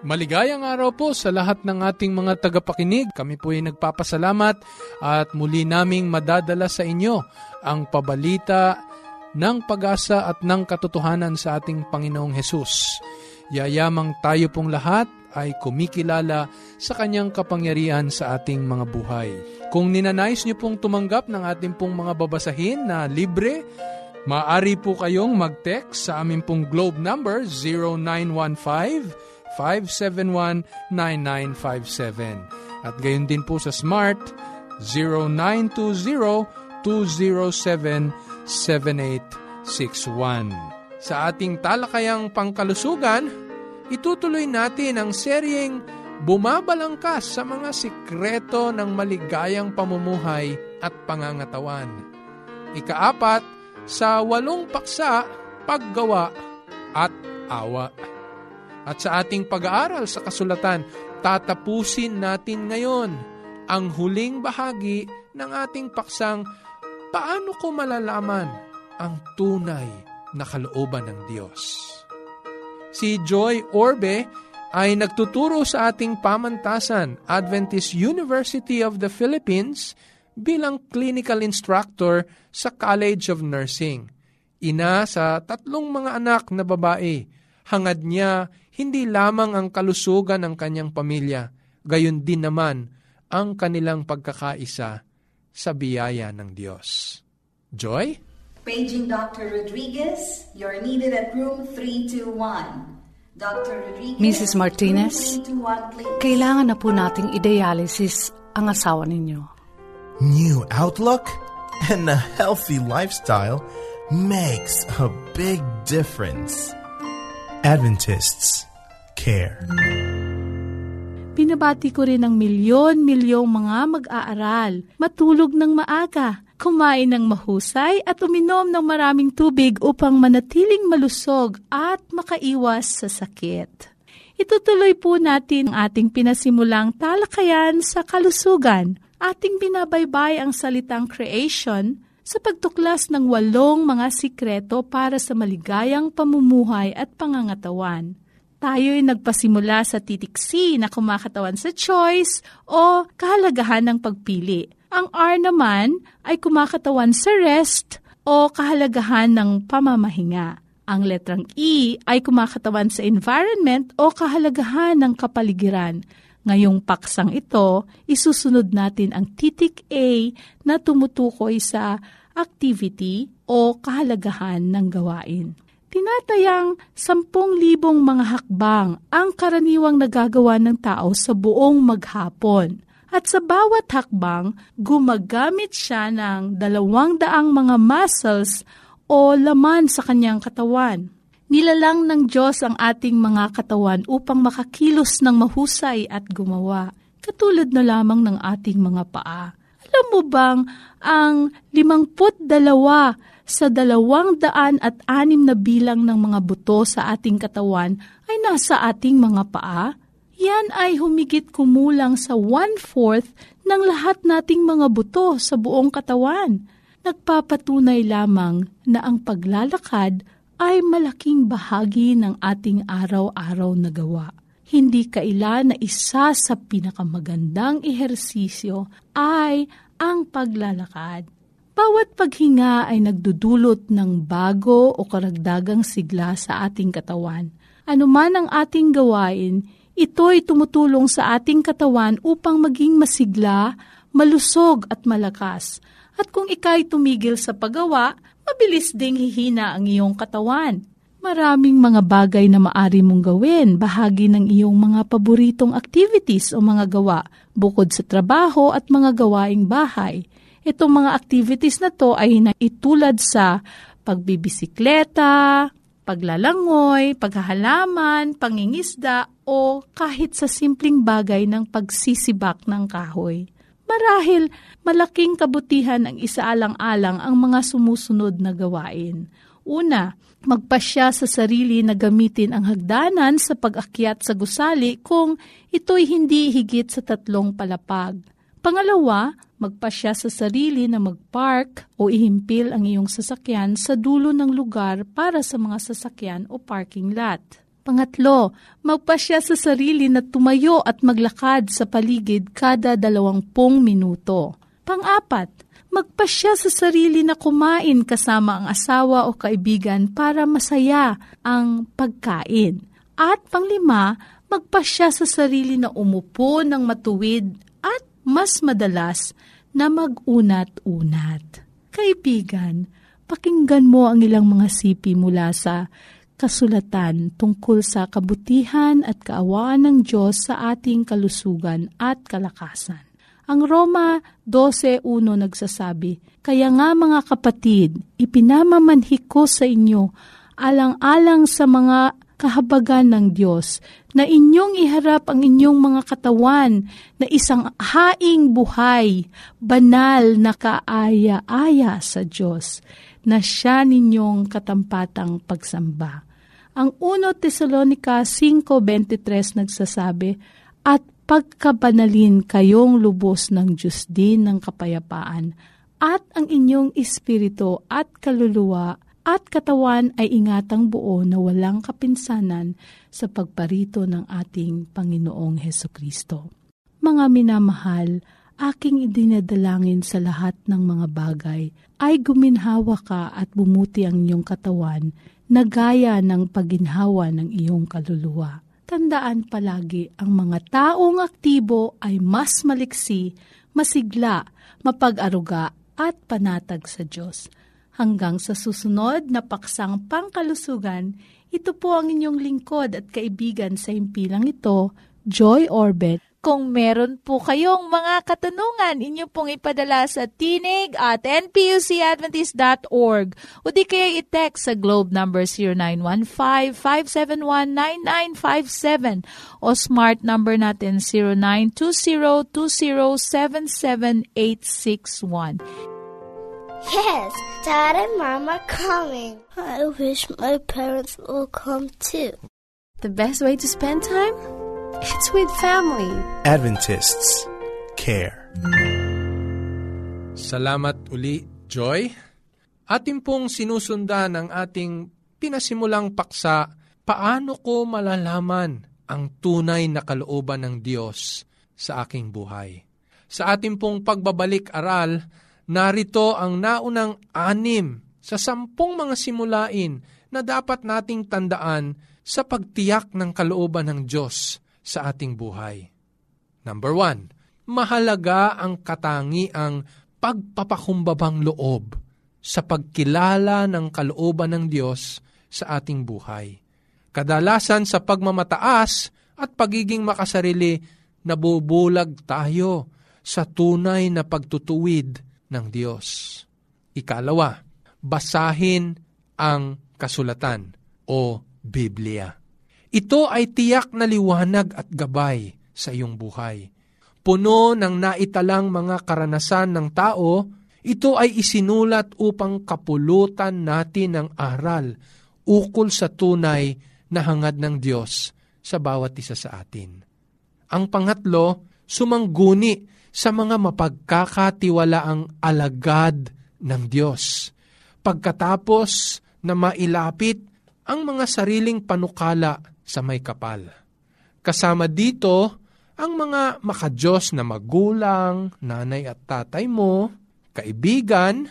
Maligayang araw po sa lahat ng ating mga tagapakinig. Kami po ay nagpapasalamat at muli naming madadala sa inyo ang pabalita ng pag-asa at ng katotohanan sa ating Panginoong Hesus. Yayamang tayo pong lahat ay kumikilala sa kanyang kapangyarihan sa ating mga buhay. Kung ninanais niyo pong tumanggap ng ating pong mga babasahin na libre, maaari po kayong mag-text sa aming pong globe number 0915-571-9957. At gayon din po sa smart 0920 207 7861. Sa ating talakayang pangkalusugan, itutuloy natin ang seryeng Bumabalangkas sa mga sikreto ng maligayang pamumuhay at pangangatawan. Ikaapat, sa walong paksa, paggawa at awa. At sa ating pag-aaral sa kasulatan, tatapusin natin ngayon ang huling bahagi ng ating paksang paano ko malalaman ang tunay na kalooban ng Diyos? Si Joy Orbe ay nagtuturo sa ating pamantasan Adventist University of the Philippines bilang clinical instructor sa College of Nursing. Ina sa tatlong mga anak na babae, hangad niya hindi lamang ang kalusugan ng kanyang pamilya, gayon din naman ang kanilang pagkakaisa sa biyaya ng Diyos. Joy? Paging Dr. Rodriguez, you're needed at room 321. Dr. Rodriguez, Mrs. Martinez, room 321, please. kailangan na po nating i-dialysis ang asawa ninyo. New outlook and a healthy lifestyle makes a big difference. Adventists care. Binabati ko rin ang milyon-milyong mga mag-aaral, matulog ng maaga, kumain ng mahusay at uminom ng maraming tubig upang manatiling malusog at makaiwas sa sakit. Itutuloy po natin ang ating pinasimulang talakayan sa kalusugan. Ating binabaybay ang salitang creation sa pagtuklas ng walong mga sikreto para sa maligayang pamumuhay at pangangatawan tayo'y nagpasimula sa titik C na kumakatawan sa choice o kahalagahan ng pagpili. Ang R naman ay kumakatawan sa rest o kahalagahan ng pamamahinga. Ang letrang E ay kumakatawan sa environment o kahalagahan ng kapaligiran. Ngayong paksang ito, isusunod natin ang titik A na tumutukoy sa activity o kahalagahan ng gawain. Tinatayang sampung libong mga hakbang ang karaniwang nagagawa ng tao sa buong maghapon. At sa bawat hakbang, gumagamit siya ng dalawang daang mga muscles o laman sa kanyang katawan. Nilalang ng Diyos ang ating mga katawan upang makakilos ng mahusay at gumawa, katulad na lamang ng ating mga paa. Alam mo bang ang limangput dalawa sa dalawang daan at anim na bilang ng mga buto sa ating katawan ay nasa ating mga paa? Yan ay humigit kumulang sa one-fourth ng lahat nating mga buto sa buong katawan. Nagpapatunay lamang na ang paglalakad ay malaking bahagi ng ating araw-araw na gawa. Hindi kailan na isa sa pinakamagandang ehersisyo ay ang paglalakad. Bawat paghinga ay nagdudulot ng bago o karagdagang sigla sa ating katawan. Ano man ang ating gawain, ito'y tumutulong sa ating katawan upang maging masigla, malusog at malakas. At kung ikay tumigil sa paggawa, mabilis ding hihina ang iyong katawan. Maraming mga bagay na maari mong gawin, bahagi ng iyong mga paboritong activities o mga gawa, bukod sa trabaho at mga gawaing bahay. Itong mga activities na to ay naitulad sa pagbibisikleta, paglalangoy, paghahalaman, pangingisda o kahit sa simpleng bagay ng pagsisibak ng kahoy. Marahil malaking kabutihan ang isaalang-alang ang mga sumusunod na gawain. Una, magpasya sa sarili na gamitin ang hagdanan sa pag-akyat sa gusali kung ito'y hindi higit sa tatlong palapag. Pangalawa, magpasya sa sarili na magpark o ihimpil ang iyong sasakyan sa dulo ng lugar para sa mga sasakyan o parking lot. Pangatlo, magpasya sa sarili na tumayo at maglakad sa paligid kada dalawampung minuto. Pangapat, magpasya sa sarili na kumain kasama ang asawa o kaibigan para masaya ang pagkain. At panglima, magpasya sa sarili na umupo ng matuwid at mas madalas na mag-unat-unat. Kaibigan, pakinggan mo ang ilang mga sipi mula sa kasulatan tungkol sa kabutihan at kaawaan ng Diyos sa ating kalusugan at kalakasan. Ang Roma 12.1 nagsasabi, Kaya nga mga kapatid, ipinamamanhik ko sa inyo alang-alang sa mga kahabagan ng Diyos na inyong iharap ang inyong mga katawan na isang haing buhay, banal na kaaya-aya sa Diyos, na siya ninyong katampatang pagsamba. Ang 1 Tesalonica 5.23 nagsasabi, At pagkabanalin kayong lubos ng Diyos din ng kapayapaan, at ang inyong espiritu at kaluluwa at katawan ay ingatang buo na walang kapinsanan sa pagparito ng ating Panginoong Heso Kristo. Mga minamahal, aking idinadalangin sa lahat ng mga bagay ay guminhawa ka at bumuti ang iyong katawan na gaya ng paginhawa ng iyong kaluluwa tandaan palagi ang mga taong aktibo ay mas maliksi, masigla, mapag-aruga at panatag sa Diyos. Hanggang sa susunod na paksang pangkalusugan, ito po ang inyong lingkod at kaibigan sa impilang ito, Joy Orbit kung meron po kayong mga katanungan, inyo pong ipadala sa tinig at npucadventist.org o di kaya i-text sa globe number 0915-571-9957 o smart number natin 0920-2077861. Yes, Dad and Mom are coming. I wish my parents will come too. The best way to spend time? It's with family. Adventists care. Salamat uli, Joy. Atin pong sinusundan ang ating pinasimulang paksa, paano ko malalaman ang tunay na kalooban ng Diyos sa aking buhay. Sa ating pong pagbabalik-aral, narito ang naunang anim sa sampung mga simulain na dapat nating tandaan sa pagtiyak ng kalooban ng Diyos sa ating buhay. Number one, mahalaga ang katangiang pagpapakumbabang loob sa pagkilala ng kalooban ng Diyos sa ating buhay. Kadalasan sa pagmamataas at pagiging makasarili, nabubulag tayo sa tunay na pagtutuwid ng Diyos. Ikalawa, basahin ang kasulatan o Biblia. Ito ay tiyak na liwanag at gabay sa iyong buhay. Puno ng naitalang mga karanasan ng tao, ito ay isinulat upang kapulutan natin ng aral ukol sa tunay na hangad ng Diyos sa bawat isa sa atin. Ang pangatlo, sumangguni sa mga mapagkakatiwalaang alagad ng Diyos. Pagkatapos na mailapit ang mga sariling panukala sa may kapal. Kasama dito ang mga makajos na magulang, nanay at tatay mo, kaibigan,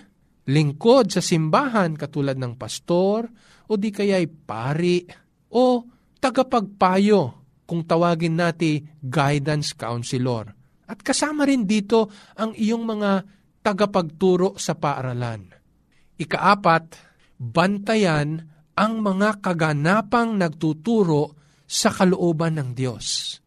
lingkod sa simbahan katulad ng pastor o di kaya'y pari o tagapagpayo kung tawagin nati guidance counselor. At kasama rin dito ang iyong mga tagapagturo sa paaralan. Ikaapat, bantayan ang mga kaganapang nagtuturo sa kalooban ng Diyos.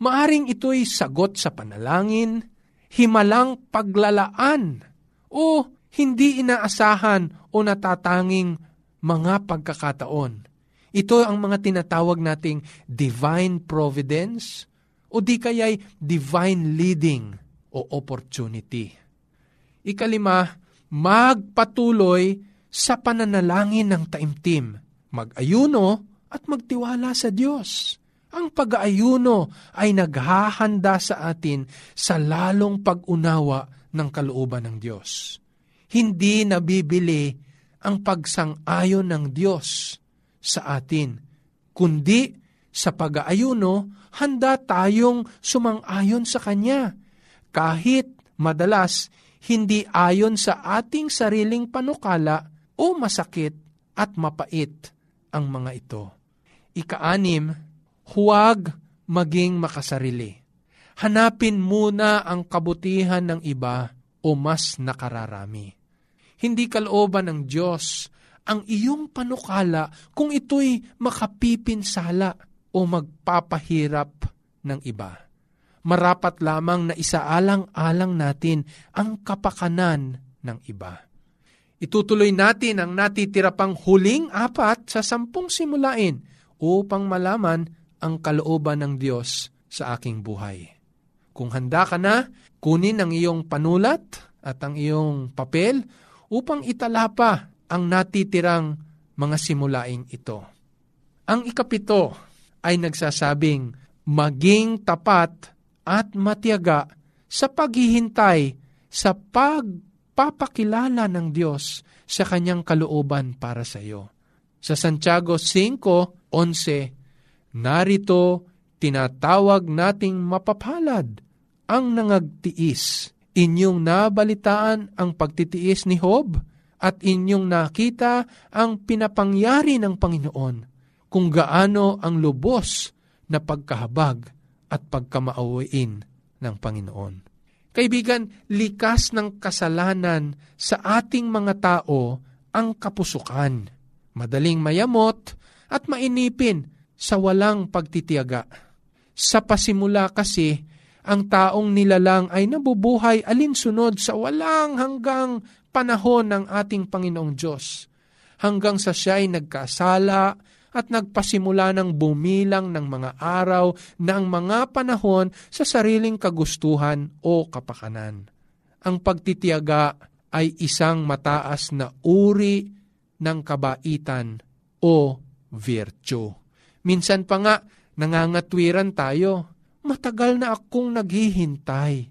Maaring ito'y sagot sa panalangin, himalang paglalaan, o hindi inaasahan o natatanging mga pagkakataon. Ito ang mga tinatawag nating divine providence o di kaya'y divine leading o opportunity. Ikalima, magpatuloy sa pananalangin ng taimtim, mag-ayuno at magtiwala sa Diyos. Ang pag-aayuno ay naghahanda sa atin sa lalong pag-unawa ng kalooban ng Diyos. Hindi nabibili ang pagsang-ayon ng Diyos sa atin, kundi sa pag-aayuno, handa tayong sumang-ayon sa Kanya. Kahit madalas hindi ayon sa ating sariling panukala o masakit at mapait ang mga ito. Ikaanim, huwag maging makasarili. Hanapin muna ang kabutihan ng iba o mas nakararami. Hindi kalooban ng Diyos ang iyong panukala kung ito'y makapipinsala o magpapahirap ng iba. Marapat lamang na isaalang-alang natin ang kapakanan ng iba. Itutuloy natin ang natitira pang huling apat sa sampung simulain upang malaman ang kalooban ng Diyos sa aking buhay. Kung handa ka na, kunin ang iyong panulat at ang iyong papel upang italapa ang natitirang mga simulaing ito. Ang ikapito ay nagsasabing maging tapat at matiyaga sa paghihintay sa pagpapakilala ng Diyos sa kanyang kalooban para sa iyo. Sa Santiago 5.11, narito tinatawag nating mapapalad ang nangagtiis. Inyong nabalitaan ang pagtitiis ni Hob at inyong nakita ang pinapangyari ng Panginoon kung gaano ang lubos na pagkahabag at pagkamaawain ng Panginoon. Kaibigan, likas ng kasalanan sa ating mga tao ang kapusukan, madaling mayamot at mainipin sa walang pagtitiyaga. Sa pasimula kasi, ang taong nilalang ay nabubuhay alinsunod sa walang hanggang panahon ng ating Panginoong Diyos, hanggang sa siya ay nagkasala at nagpasimula ng bumilang ng mga araw ng mga panahon sa sariling kagustuhan o kapakanan. Ang pagtitiyaga ay isang mataas na uri ng kabaitan o virtue. Minsan pa nga, nangangatwiran tayo. Matagal na akong naghihintay.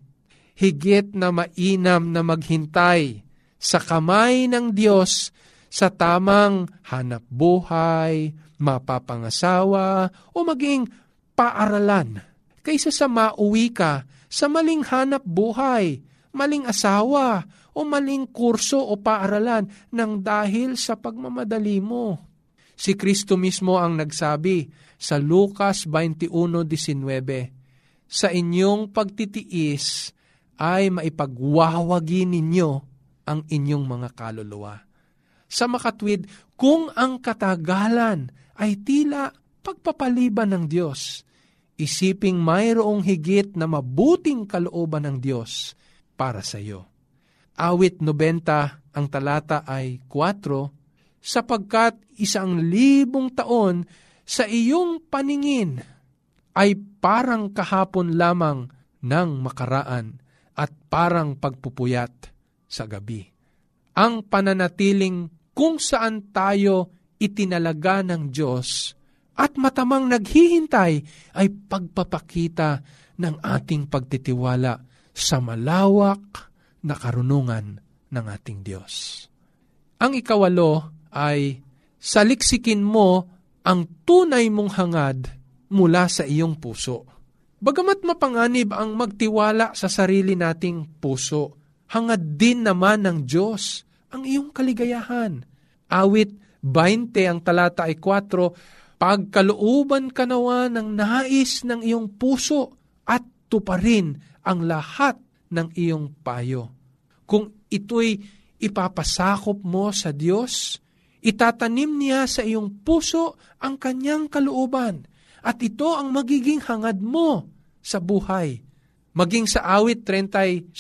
Higit na mainam na maghintay sa kamay ng Diyos sa tamang hanap buhay, mapapangasawa, o maging paaralan, kaysa sa mauwi ka sa maling hanap buhay, maling asawa, o maling kurso o paaralan ng dahil sa pagmamadali mo. Si Kristo mismo ang nagsabi sa Lucas 21.19, Sa inyong pagtitiis ay maipagwawagi ninyo ang inyong mga kaluluwa sa makatwid kung ang katagalan ay tila pagpapaliban ng Diyos. Isiping mayroong higit na mabuting kalooban ng Diyos para sa iyo. Awit 90 ang talata ay 4, sapagkat isang libong taon sa iyong paningin ay parang kahapon lamang ng makaraan at parang pagpupuyat sa gabi. Ang pananatiling kung saan tayo itinalaga ng Diyos at matamang naghihintay ay pagpapakita ng ating pagtitiwala sa malawak na karunungan ng ating Diyos. Ang ikawalo ay saliksikin mo ang tunay mong hangad mula sa iyong puso. Bagamat mapanganib ang magtiwala sa sarili nating puso, hangad din naman ng Diyos ang iyong kaligayahan. Awit 20 ang talata ay 4, Pagkalooban ka nawa ng nais ng iyong puso at tuparin ang lahat ng iyong payo. kung ito'y ipapasakop mo sa Diyos, itatanim niya sa iyong puso ang kanyang kalooban at ito ang magiging hangad mo sa buhay. Maging sa awit 37,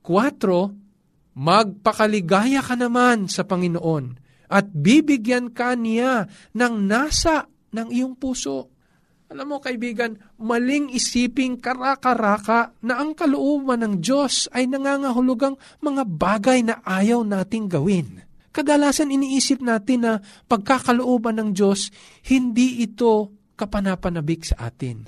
4, magpakaligaya ka naman sa Panginoon at bibigyan ka niya ng nasa ng iyong puso. Alam mo kaibigan, maling isiping karakaraka na ang kalooban ng Diyos ay nangangahulugang mga bagay na ayaw nating gawin. Kadalasan iniisip natin na pagkakalooban ng Diyos, hindi ito kapanapanabik sa atin.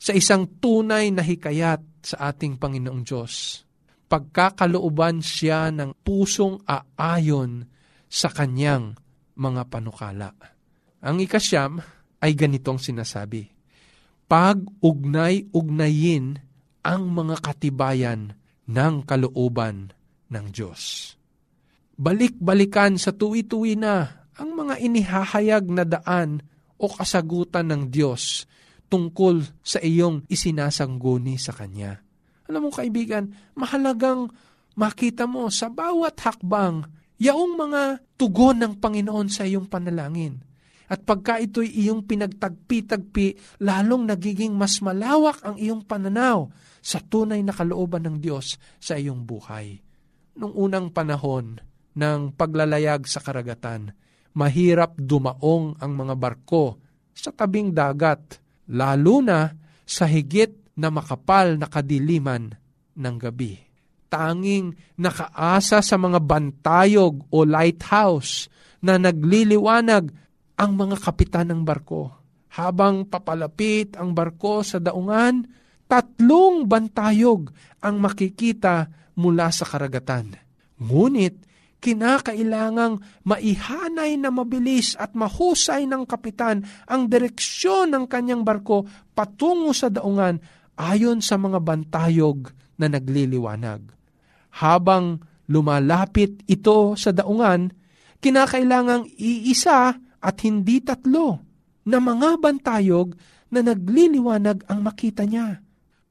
Sa isang tunay na hikayat sa ating Panginoong Diyos, pagkakalooban siya ng pusong aayon sa kanyang mga panukala. Ang ikasyam ay ganitong sinasabi, Pag-ugnay-ugnayin ang mga katibayan ng kalooban ng Diyos. Balik-balikan sa tuwi-tuwi na ang mga inihahayag na daan o kasagutan ng Diyos tungkol sa iyong isinasangguni sa Kanya. Alam mo kaibigan, mahalagang makita mo sa bawat hakbang yaong mga tugon ng Panginoon sa iyong panalangin. At pagka ito'y iyong pinagtagpi-tagpi, lalong nagiging mas malawak ang iyong pananaw sa tunay na kalooban ng Diyos sa iyong buhay. Nung unang panahon ng paglalayag sa karagatan, mahirap dumaong ang mga barko sa tabing dagat, lalo na sa higit na makapal na kadiliman ng gabi tanging nakaasa sa mga bantayog o lighthouse na nagliliwanag ang mga kapitan ng barko. Habang papalapit ang barko sa daungan, tatlong bantayog ang makikita mula sa karagatan. Ngunit, kinakailangang maihanay na mabilis at mahusay ng kapitan ang direksyon ng kanyang barko patungo sa daungan ayon sa mga bantayog na nagliliwanag habang lumalapit ito sa daungan, kinakailangang iisa at hindi tatlo na mga bantayog na nagliliwanag ang makita niya.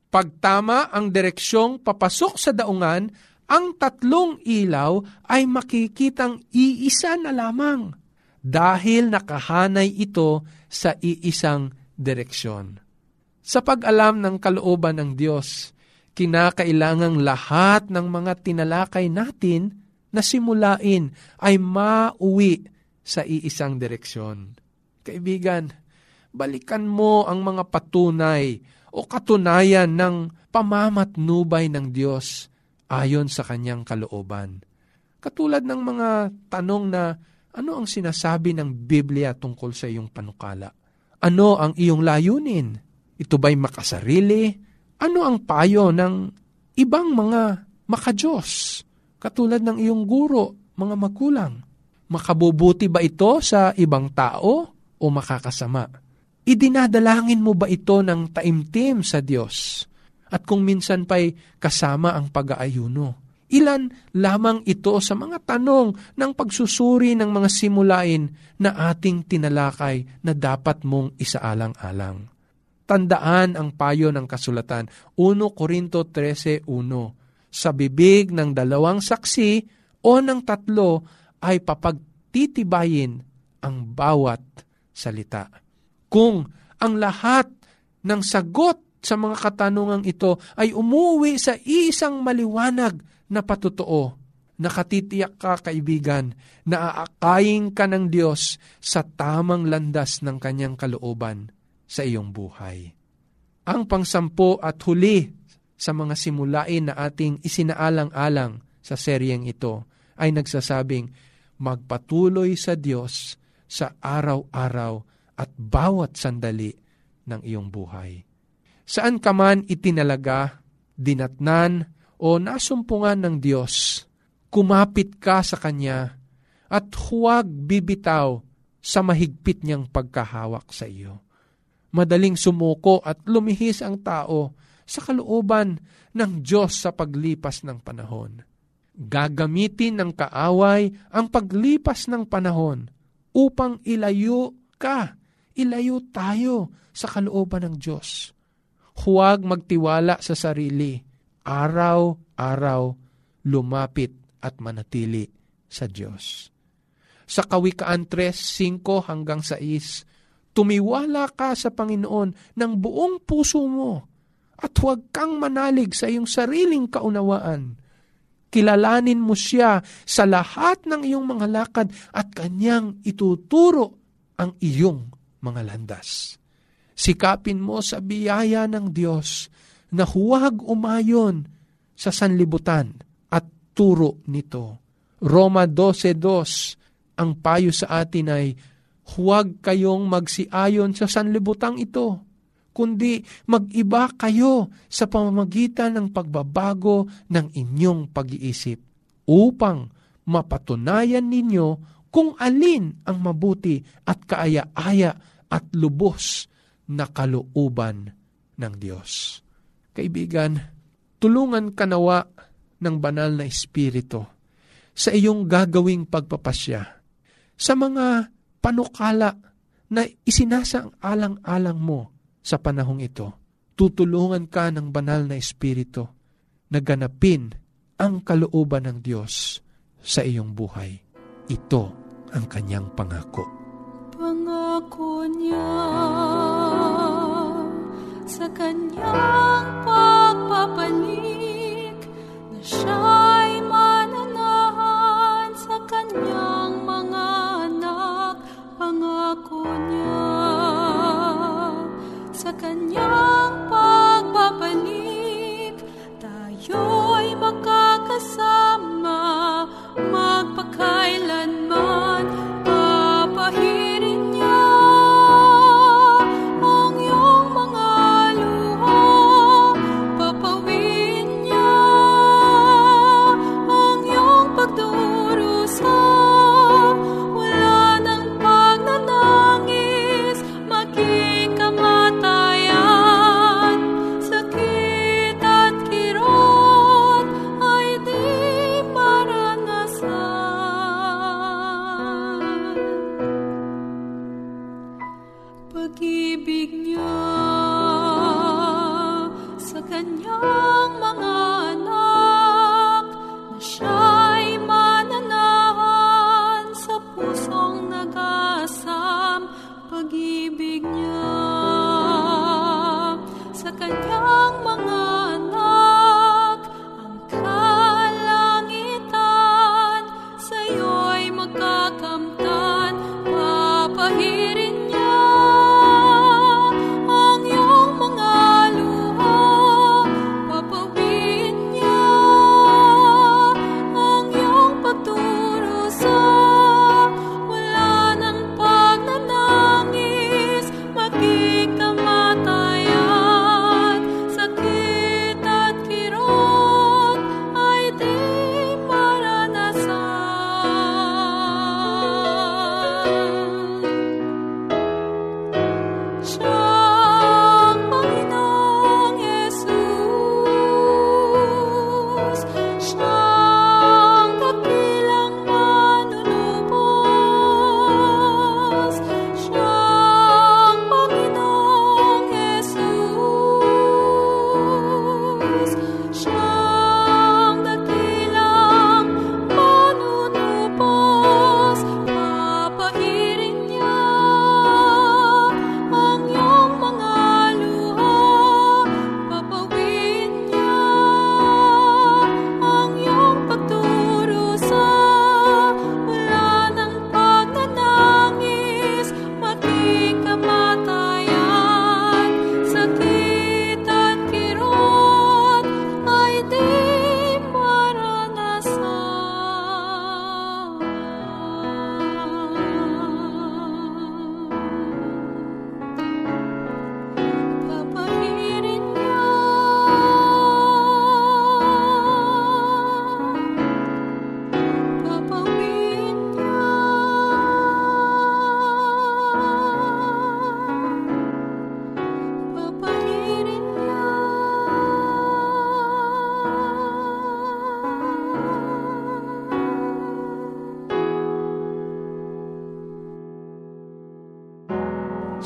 Pagtama ang direksyong papasok sa daungan, ang tatlong ilaw ay makikitang iisa na lamang dahil nakahanay ito sa iisang direksyon. Sa pag-alam ng kalooban ng Diyos, kinakailangang lahat ng mga tinalakay natin na simulain ay mauwi sa iisang direksyon. Kaibigan, balikan mo ang mga patunay o katunayan ng pamamatnubay ng Diyos ayon sa kanyang kalooban. Katulad ng mga tanong na ano ang sinasabi ng Biblia tungkol sa iyong panukala? Ano ang iyong layunin? Ito ba'y makasarili ano ang payo ng ibang mga makajos, katulad ng iyong guro, mga magulang? Makabubuti ba ito sa ibang tao o makakasama? Idinadalangin mo ba ito ng taimtim sa Diyos? At kung minsan pa'y kasama ang pag-aayuno? Ilan lamang ito sa mga tanong ng pagsusuri ng mga simulain na ating tinalakay na dapat mong isaalang-alang. Tandaan ang payo ng kasulatan. 1 Korinto 13.1 Sa bibig ng dalawang saksi o ng tatlo ay papagtitibayin ang bawat salita. Kung ang lahat ng sagot sa mga katanungang ito ay umuwi sa isang maliwanag na patutoo, nakatitiyak ka kaibigan na aakayin ka ng Diyos sa tamang landas ng kanyang kalooban sa iyong buhay. Ang pangsampo at huli sa mga simulain na ating isinaalang-alang sa seryeng ito ay nagsasabing magpatuloy sa Diyos sa araw-araw at bawat sandali ng iyong buhay. Saan ka man itinalaga, dinatnan o nasumpungan ng Diyos, kumapit ka sa Kanya at huwag bibitaw sa mahigpit niyang pagkahawak sa iyo madaling sumuko at lumihis ang tao sa kalooban ng Diyos sa paglipas ng panahon. Gagamitin ng kaaway ang paglipas ng panahon upang ilayo ka, ilayo tayo sa kalooban ng Diyos. Huwag magtiwala sa sarili. Araw-araw, lumapit at manatili sa Diyos. Sa Kawikaan 3:5 hanggang 6, tumiwala ka sa Panginoon ng buong puso mo at huwag kang manalig sa iyong sariling kaunawaan. Kilalanin mo siya sa lahat ng iyong mga lakad at kanyang ituturo ang iyong mga landas. Sikapin mo sa biyaya ng Diyos na huwag umayon sa sanlibutan at turo nito. Roma 12.2 Ang payo sa atin ay huwag kayong magsiayon sa sanlibutang ito kundi mag-iba kayo sa pamamagitan ng pagbabago ng inyong pag-iisip upang mapatunayan ninyo kung alin ang mabuti at kaaya-aya at lubos na kalooban ng Diyos. Kaibigan, tulungan kanawa ng banal na Espiritu sa iyong gagawing pagpapasya sa mga panukala na isinasang alang-alang mo sa panahong ito, tutulungan ka ng banal na Espiritu na ganapin ang kalooban ng Diyos sa iyong buhay. Ito ang kanyang pangako. Pangako niya sa kanyang pagpapanik na siya'y mananahan sa kanyang niya sa kanyang Pag-ibig niya sa kanyang mga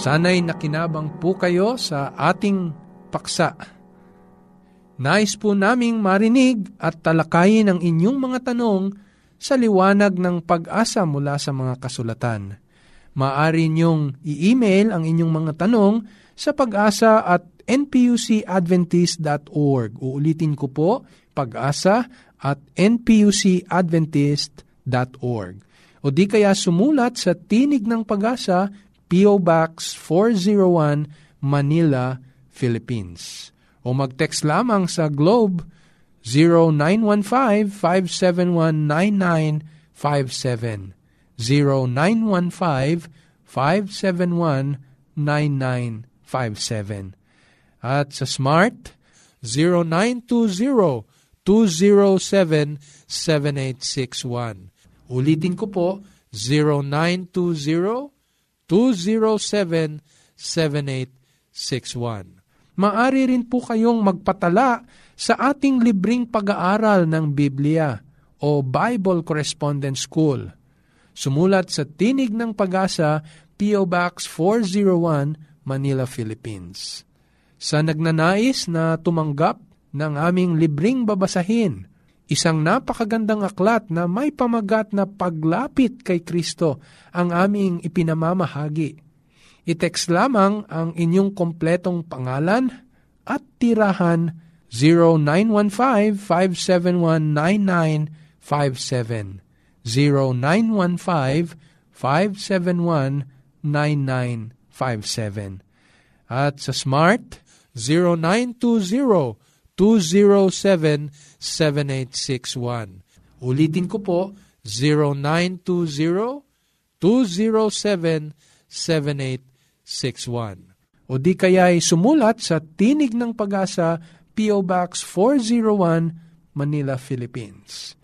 Sana'y nakinabang po kayo sa ating paksa. Nais po naming marinig at talakayin ang inyong mga tanong sa liwanag ng pag-asa mula sa mga kasulatan. Maari niyong i-email ang inyong mga tanong sa pag-asa at npucadventist.org. Uulitin ko po, pag-asa at npucadventist.org. O di kaya sumulat sa Tinig ng Pag-asa, P.O. Box 401, Manila, Philippines. O mag-text lamang sa Globe 0915-571-9957 0915-571-9957 at sa Smart 0920-207-7861 Ulitin ko po 0920-207-7861 Maari rin po kayong magpatala sa ating libring pag-aaral ng Biblia o Bible Correspondence School. Sumulat sa Tinig ng Pag-asa, P.O. Box 401, Manila, Philippines. Sa nagnanais na tumanggap ng aming libring babasahin, isang napakagandang aklat na may pamagat na paglapit kay Kristo ang aming ipinamamahagi. I-text lamang ang inyong kompletong pangalan at tirahan 0915-571-9957 0915-571-9957 At sa Smart 0920-207-7861 Ulitin ko po 0920-207-7861 0917-257-7661. O di kaya'y sumulat sa Tinig ng Pag-asa, P.O. Box 401, Manila, Philippines.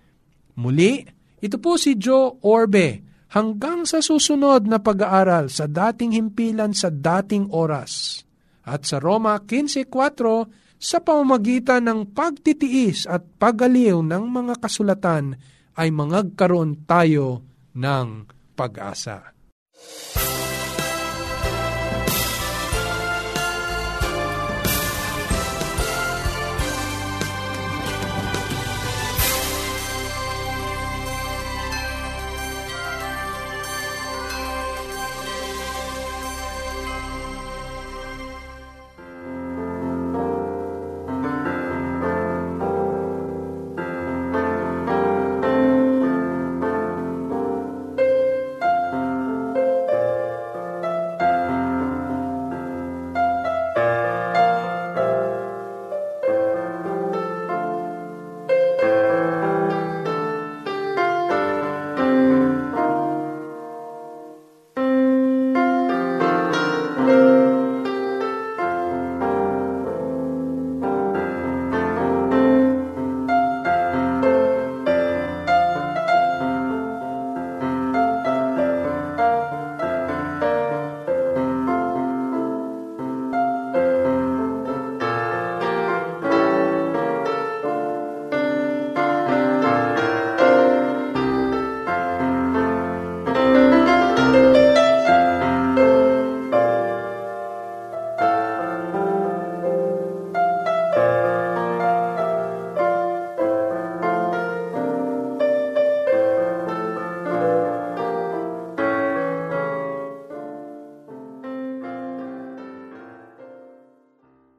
Muli, ito po si Joe Orbe hanggang sa susunod na pag-aaral sa dating himpilan sa dating oras. At sa Roma 15.4, sa pamamagitan ng pagtitiis at pagaliw ng mga kasulatan ay mangagkaroon tayo ng pag-asa.